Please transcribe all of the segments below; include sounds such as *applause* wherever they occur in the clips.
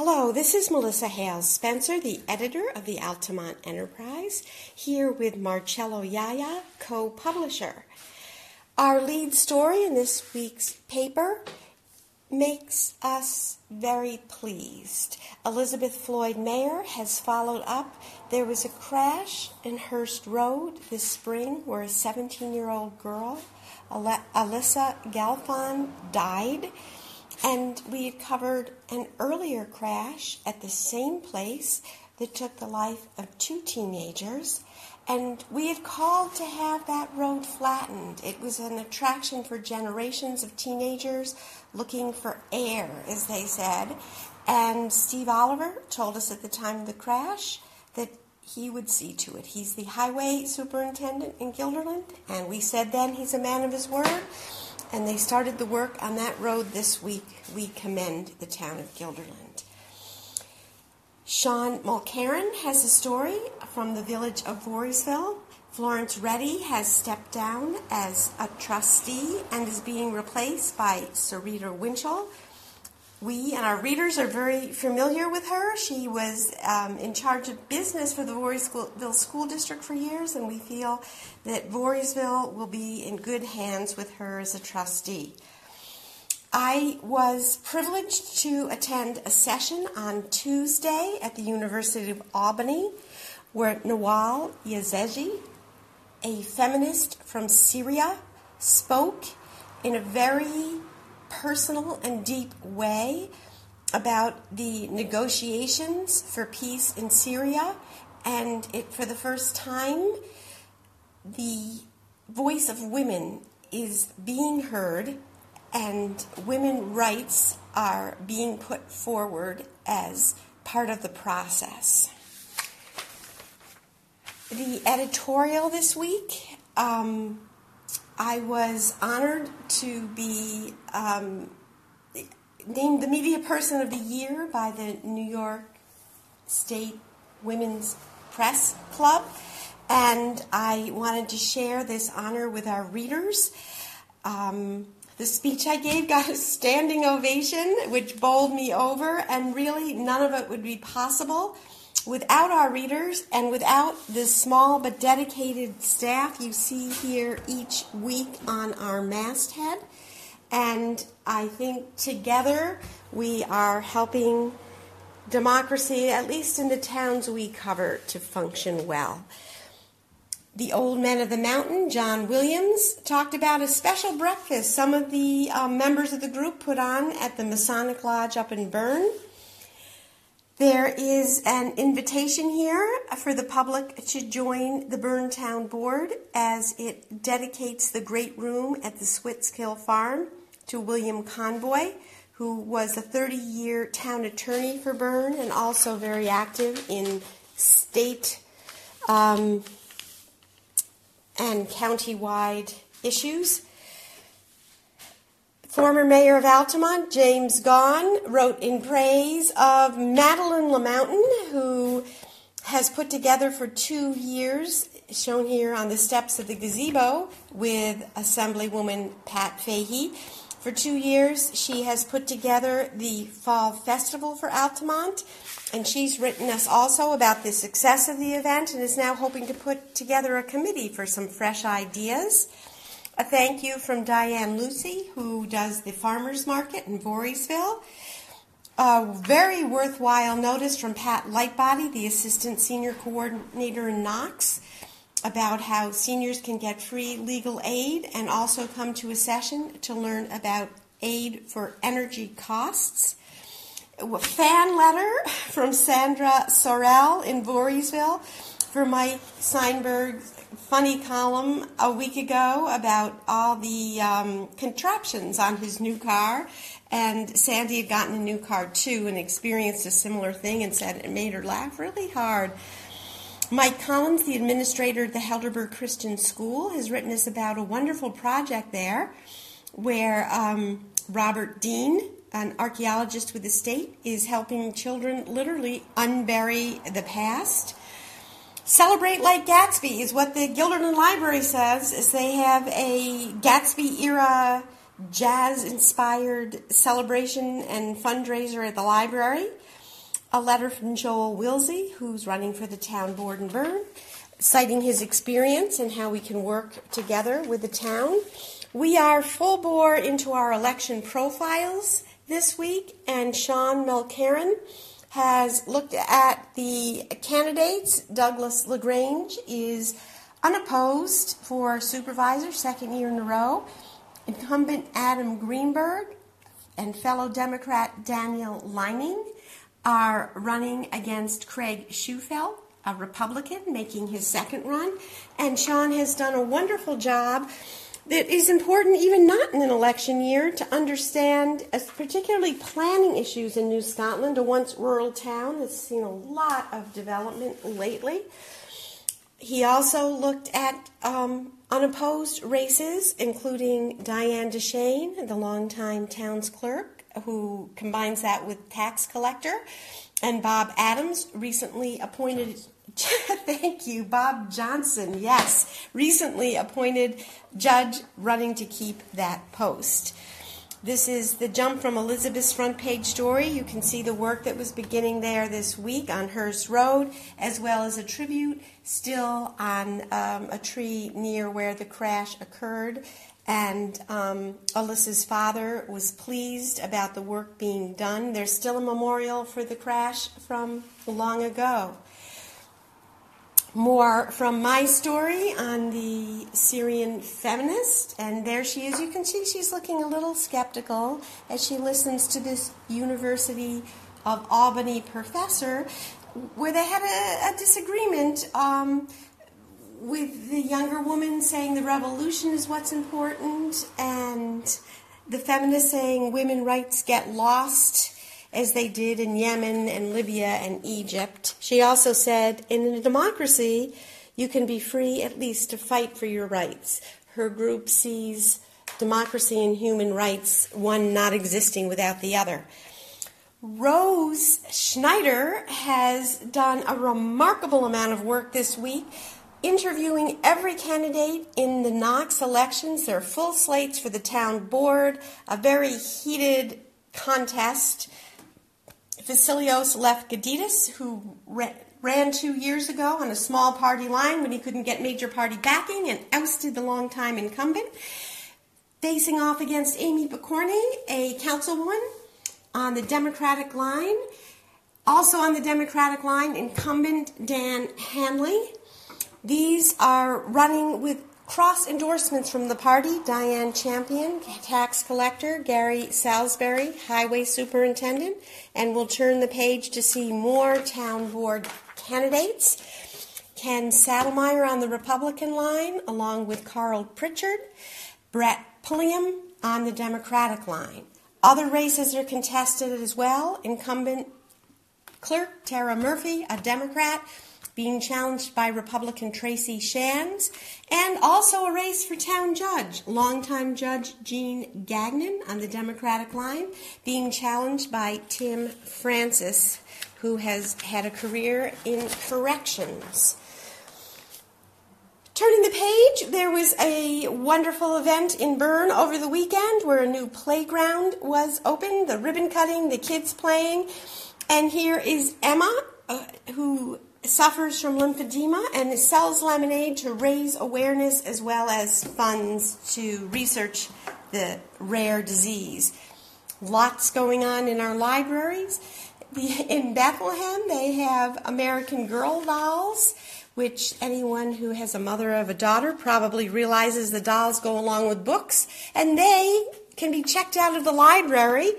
Hello, this is Melissa Hale-Spencer, the editor of the Altamont Enterprise, here with Marcello Iaia, co publisher. Our lead story in this week's paper makes us very pleased. Elizabeth Floyd Mair has followed up. There was a crash in Hurst Road this spring where a 17 year old girl, Alyssa Galfon, died. And we had covered an earlier crash at the same place that took the life of two teenagers. And we had called to have that road flattened. It was an attraction for generations of teenagers looking for air, as they said. And Steve Oliver told us at the time of the crash that he would see to it. He's the highway superintendent in Guilderland, and we said then he's a man of his word and they started the work on that road this week. We commend the town of Guilderland. Sean Mulkerrin has a story from the village of Voorheesville. Florence Reddy has stepped down as a trustee and is being replaced by Sarita Winchell we and our readers are very familiar with her. She was um, in charge of business for the Voorheesville School District for years, and we feel that Voorheesville will be in good hands with her as a trustee. I was privileged to attend a session on Tuesday at the University of Albany where Nawal Yazeji, a feminist from Syria, spoke in a very personal and deep way about the negotiations for peace in Syria, and it, for the first time, the voice of women is being heard, and women rights are being put forward as part of the process. The editorial this week. Um, I was honored to be um, named the Media Person of the Year by the New York State Women's Press Club, and I wanted to share this honor with our readers. Um, the speech I gave got a standing ovation, which bowled me over, and really none of it would be possible without our readers and without the small but dedicated staff you see here each week on our masthead. And I think together we are helping democracy, at least in the towns we cover, to function well. The old men of the mountain, John Williams, talked about a special breakfast some of the um, members of the group put on at the Masonic Lodge up in Berne. There is an invitation here for the public to join the Berne Town Board as it dedicates the great room at the Switzkill Farm to William Conboy, who was a 30 year town attorney for Berne and also very active in state um, and county-wide issues. Former mayor of Altamont, James Gaughan, wrote in praise of Madeline LaMountain, who has put together for two years, shown here on the steps of the gazebo, with Assemblywoman Pat Fahy. For two years, she has put together the Fall Festival for Altamont, and she's written us also about the success of the event and is now hoping to put together a committee for some fresh ideas. A thank you from Diane Lucy, who does the farmers market in Voorheesville. A very worthwhile notice from Pat Lightbody, the assistant senior coordinator in Knox, about how seniors can get free legal aid and also come to a session to learn about aid for energy costs. A fan letter from Sandra Sorrell in Voorheesville for Mike Seinberg's funny column a week ago about all the um, contraptions on his new car. And Sandy had gotten a new car too and experienced a similar thing and said it made her laugh really hard. Mike Collins, the administrator at the Helderberg Christian School, has written us about a wonderful project there where um, Robert Dean, an archaeologist with the state, is helping children literally unbury the past Celebrate like Gatsby is what the Guilderland Library says. Is they have a Gatsby era jazz inspired celebration and fundraiser at the library. a letter from Joel Wilsey, who's running for the town board in Berne, citing his experience and how we can work together with the town. We are full bore into our election profiles this week, and Sean Mulkerrin has looked at the candidates. Douglas LaGrange is unopposed for supervisor, second year in a row. Incumbent Adam Greenberg and fellow Democrat Daniel Leinung are running against Craig Schufelt, a Republican, making his second run. And Sean has done a wonderful job that is important, even not in an election year, to understand particularly planning issues in New Scotland, a once rural town that's seen a lot of development lately. He also looked at um, unopposed races, including Diane Deschenes, the longtime town's clerk, who combines that with tax collector, and Bob Adams, recently appointed. *laughs* Thank you, Bob Johnson. Yes, recently appointed judge running to keep that post. This is the jump from Elizabeth's front page story. You can see the work that was beginning there this week on Hurst Road, as well as a tribute still on um, a tree near where the crash occurred. And um, Alyssa's father was pleased about the work being done. There's still a memorial for the crash from long ago more from my story on the Syrian feminist. And there she is. You can see she's looking a little skeptical as she listens to this University of Albany professor where they had a, a disagreement um, with the younger woman saying the revolution is what's important and the feminist saying women rights get lost as they did in Yemen and Libya and Egypt. She also said, in a democracy, you can be free at least to fight for your rights. Her group sees democracy and human rights, one not existing without the other. Rose Schneider has done a remarkable amount of work this week interviewing every candidate in the Knox elections. There are full slates for the town board, a very heated contest. Vasilios Lefkaditis, who ran two years ago on a small party line when he couldn't get major party backing and ousted the longtime incumbent, facing off against Amy Pokorny, a councilwoman on the Democratic line. Also on the Democratic line, incumbent Dan Hanley. These are running with Cross endorsements from the party Diane Champion, tax collector, Gary Salisbury, highway superintendent, and we'll turn the page to see more town board candidates. Ken Saddlemeyer on the Republican line, along with Carl Pritchard, Brett Pulliam on the Democratic line. Other races are contested as well. Incumbent clerk Tara Murphy, a Democrat, being challenged by Republican Tracy Shands, and also a race for town judge, longtime Judge Jean Gagnon on the Democratic line, being challenged by Tim Francis, who has had a career in corrections. Turning the page, there was a wonderful event in Berne over the weekend where a new playground was opened, the ribbon cutting, the kids playing. And here is Emma, uh, who suffers from lymphedema and sells lemonade to raise awareness as well as funds to research the rare disease. Lots going on in our libraries. *laughs* In Bethlehem, they have American Girl dolls, which anyone who has a mother of a daughter probably realizes the dolls go along with books, and they can be checked out of the library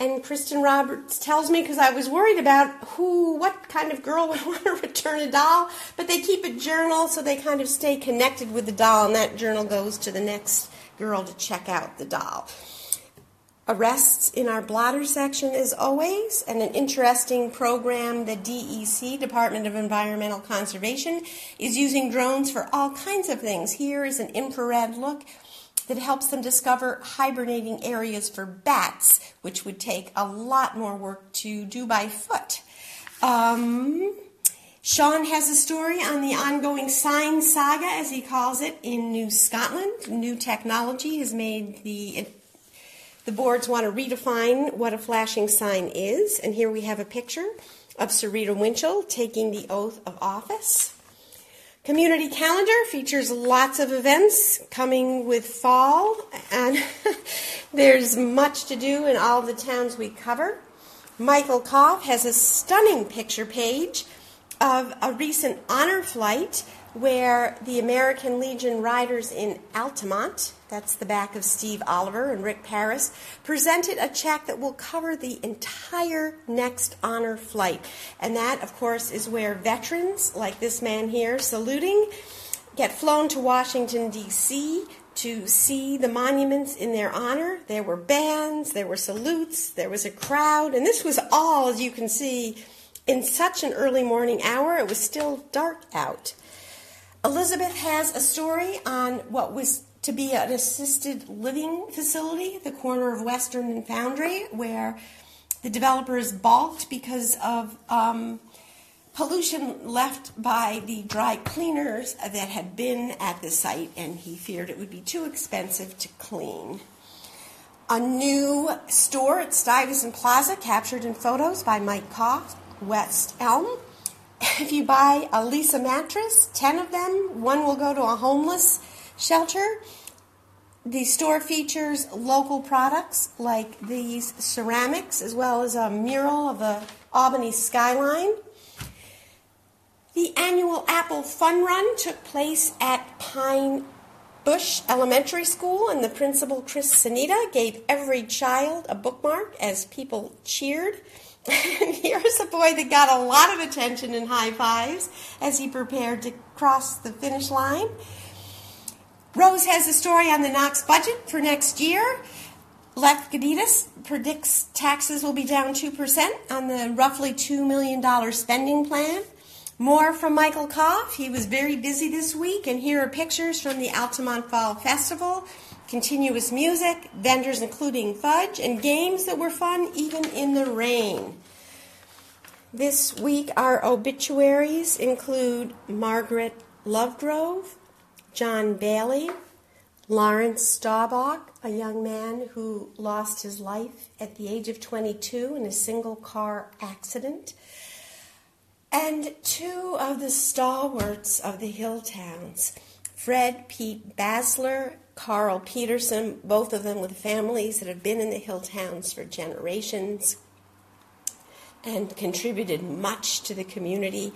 and Kristen Roberts tells me because I was worried about who, what kind of girl *laughs* would want to return a doll, but they keep a journal so they kind of stay connected with the doll, and that journal goes to the next girl to check out the doll. Arrests in our blotter section as always, and an interesting program, the DEC, Department of Environmental Conservation, is using drones for all kinds of things. Here is an infrared look that helps them discover hibernating areas for bats, which would take a lot more work to do by foot. Um, Sean has a story on the ongoing sign saga, as he calls it, in New Scotland. New technology has made the the boards want to redefine what a flashing sign is, and here we have a picture of Sarita Winchell taking the oath of office. Community calendar features lots of events coming with fall, and *laughs* there's much to do in all the towns we cover. Michael Koff has a stunning picture page of a recent honor flight where the American Legion riders in Altamont, that's the back of Steve Oliver and Rick Paris, presented a check that will cover the entire next honor flight. And that, of course, is where veterans, like this man here saluting, get flown to Washington, D.C. to see the monuments in their honor. There were bands, there were salutes, there was a crowd, and this was all, as you can see, in such an early morning hour. It was still dark out. Elizabeth has a story on what was to be an assisted living facility the corner of Western and Foundry, where the developers balked because of um, pollution left by the dry cleaners that had been at the site, and he feared it would be too expensive to clean. A new store at Stuyvesant Plaza, captured in photos by Mike Koff, West Elm, if you buy a Leesa mattress, 10 of them, one will go to a homeless shelter. The store features local products like these ceramics, as well as a mural of the Albany skyline. The annual Apple Fun Run took place at Pine Bush Elementary School, and the principal, Chris Sanita, gave every child a bookmark as people cheered. *laughs* Boy that got a lot of attention and high fives as he prepared to cross the finish line. Rose has a story on the Knox budget for next year. Left Lefkaditis predicts taxes will be down 2% on the roughly $2 million spending plan. More from Michael Koff. He was very busy this week, and here are pictures from the Altamont Fall Festival continuous music, vendors including fudge, and games that were fun even in the rain. This week, our obituaries include Margaret Lovegrove, John Bailey, Lawrence Staubach, a young man who lost his life at the age of 22 in a single car accident, and two of the stalwarts of the hill towns, Fred Pete Basler Carl Peterson, both of them with families that have been in the hill towns for generations and contributed much to the community.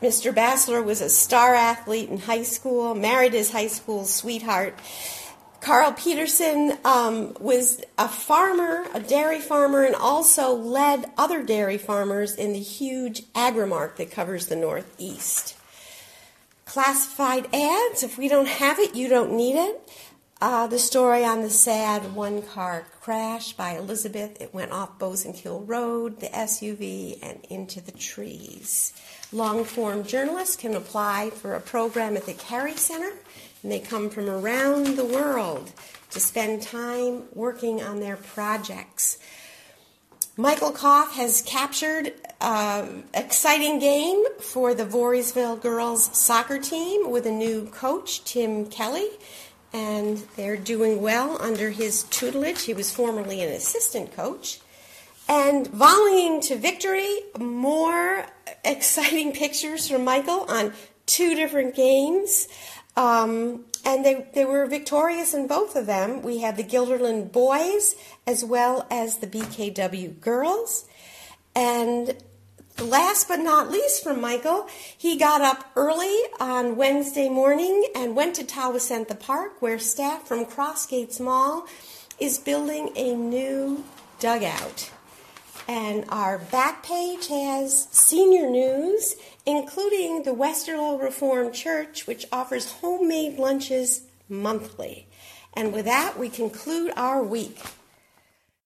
Mr. Bassler was a star athlete in high school, married his high school sweetheart. Carl Peterson um, was a farmer, a dairy farmer, and also led other dairy farmers in the huge Agrimark that covers the Northeast. Classified ads, if we don't have it, you don't need it. Uh, the story on the sad one car crash by Elizabeth. It went off Bosanquille Road, the SUV, and into the trees. Long form journalists can apply for a program at the Carey Center, and they come from around the world to spend time working on their projects. Michael Koff has captured an exciting game for the Voorheesville girls soccer team with a new coach, Tim Kelly, and they're doing well under his tutelage. He was formerly an assistant coach. And volleying to victory, more *laughs* exciting pictures from Michael on two different games. Um, and they, they were victorious in both of them. We have the Guilderland boys as well as the BKW girls. And last but not least from Michael, he got up early on Wednesday morning and went to Tawasentha Park where staff from Crossgates Mall is building a new dugout. And our back page has senior news, including the Westerlo Reformed Church, which offers homemade lunches monthly. And with that, we conclude our week.